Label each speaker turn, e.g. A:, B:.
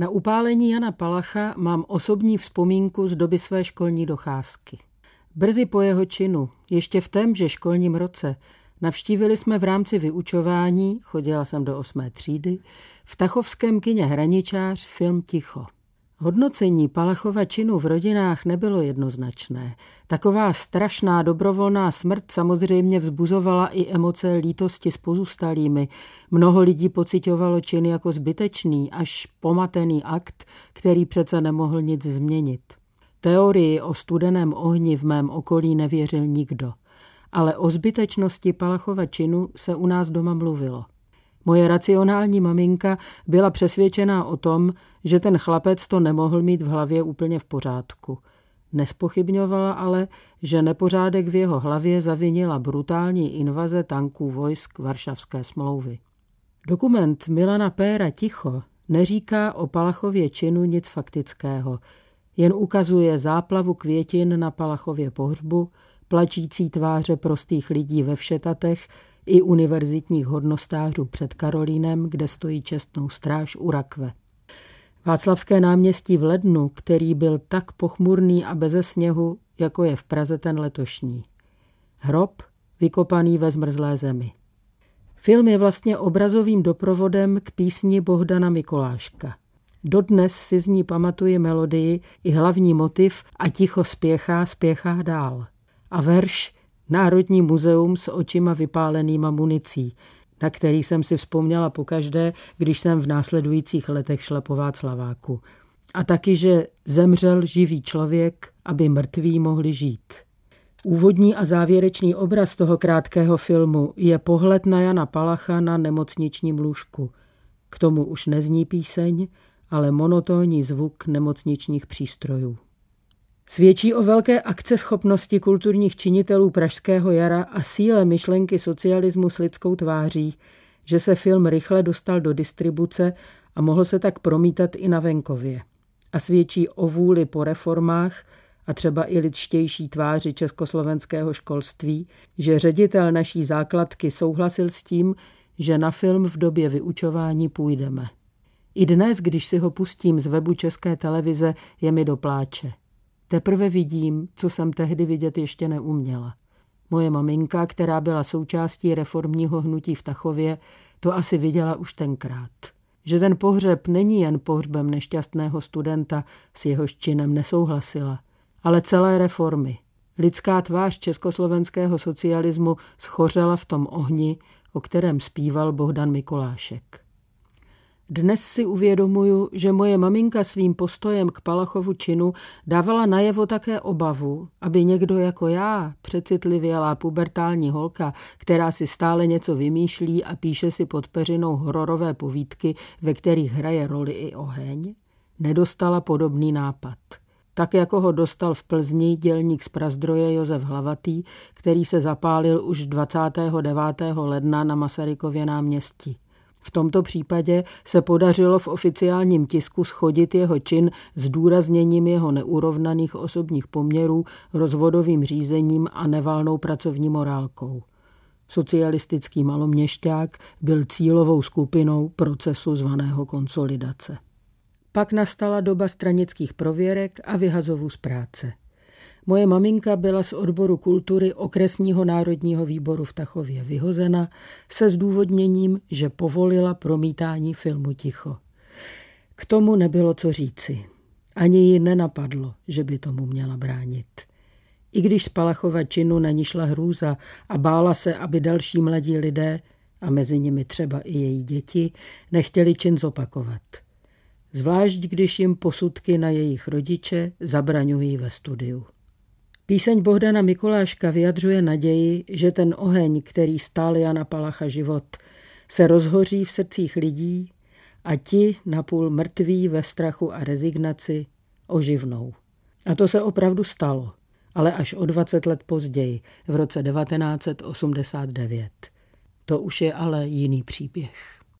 A: Na upálení Jana Palacha mám osobní vzpomínku z doby své školní docházky. Brzy po jeho činu, ještě v témže školním roce, navštívili jsme v rámci vyučování, chodila jsem do osmé třídy, v Tachovském kině Hraničář film Ticho. Hodnocení Palachova činu v rodinách nebylo jednoznačné. Taková strašná dobrovolná smrt samozřejmě vzbuzovala i emoce lítosti s pozůstalými. Mnoho lidí pocitovalo čin jako zbytečný, až pomatený akt, který přece nemohl nic změnit. Teorii o studeném ohni v mém okolí nevěřil nikdo. Ale o zbytečnosti Palachova činu se u nás doma mluvilo. Moje racionální maminka byla přesvědčená o tom, že ten chlapec to nemohl mít v hlavě úplně v pořádku. Nespochybňovala ale, že nepořádek v jeho hlavě zavinila brutální invaze tanků vojsk Varšavské smlouvy. Dokument Milana Péra Ticho neříká o Palachově činu nic faktického, jen ukazuje záplavu květin na Palachově pohřbu, plačící tváře prostých lidí ve všetatech i univerzitních hodnostářů před Karolínem, kde stojí čestnou stráž u rakve. Václavské náměstí v lednu, který byl tak pochmurný a beze sněhu, jako je v Praze ten letošní. Hrob vykopaný ve zmrzlé zemi. Film je vlastně obrazovým doprovodem k písni Bohdana Mikoláška. Dodnes si z ní pamatuje melodii i hlavní motiv a ticho spěchá, spěchá dál. A verš Národní muzeum s očima vypálenýma municí, na který jsem si vzpomněla pokaždé, když jsem v následujících letech šla po Václaváku. A taky, že zemřel živý člověk, aby mrtví mohli žít. Úvodní a závěrečný obraz toho krátkého filmu je pohled na Jana Palacha na nemocničním lůžku. K tomu už nezní píseň, ale monotónní zvuk nemocničních přístrojů. Svědčí o velké akceschopnosti kulturních činitelů Pražského jara a síle myšlenky socialismu s lidskou tváří, že se film rychle dostal do distribuce a mohl se tak promítat i na venkově. A svědčí o vůli po reformách a třeba i lidštější tváři československého školství, že ředitel naší základky souhlasil s tím, že na film v době vyučování půjdeme. I dnes, když si ho pustím z webu České televize, je mi do pláče. Teprve vidím, co jsem tehdy vidět ještě neuměla. Moje maminka, která byla součástí reformního hnutí v Tachově, to asi viděla už tenkrát. Že ten pohřeb není jen pohřbem nešťastného studenta, s jehož činem nesouhlasila, ale celé reformy. Lidská tvář československého socialismu schořela v tom ohni, o kterém zpíval Bohdan Mikolášek. Dnes si uvědomuju, že moje maminka svým postojem k Palachovu činu dávala najevo také obavu, aby někdo jako já, přecitlivělá pubertální holka, která si stále něco vymýšlí a píše si pod peřinou hororové povídky, ve kterých hraje roli i oheň, nedostala podobný nápad. Tak jako ho dostal v Plzni dělník z Prazdroje Josef Hlavatý, který se zapálil už 29. ledna na Masarykově náměstí. V tomto případě se podařilo v oficiálním tisku schodit jeho čin s důrazněním jeho neurovnaných osobních poměrů, rozvodovým řízením a nevalnou pracovní morálkou. Socialistický maloměšťák byl cílovou skupinou procesu zvaného konsolidace. Pak nastala doba stranických prověrek a vyhazovů z práce. Moje maminka byla z odboru kultury okresního národního výboru v Tachově vyhozena se zdůvodněním, že povolila promítání filmu Ticho. K tomu nebylo co říci. Ani ji nenapadlo, že by tomu měla bránit. I když z Palachova činu na ní šla hrůza a bála se, aby další mladí lidé, a mezi nimi třeba i její děti, nechtěli čin zopakovat. Zvlášť když jim posudky na jejich rodiče zabraňují ve studiu. Píseň Bohdana Mikuláška vyjadřuje naději, že ten oheň, který stál Jana Palacha život, se rozhoří v srdcích lidí a ti napůl mrtví ve strachu a rezignaci oživnou. A to se opravdu stalo, ale až o 20 let později, v roce 1989. To už je ale jiný příběh.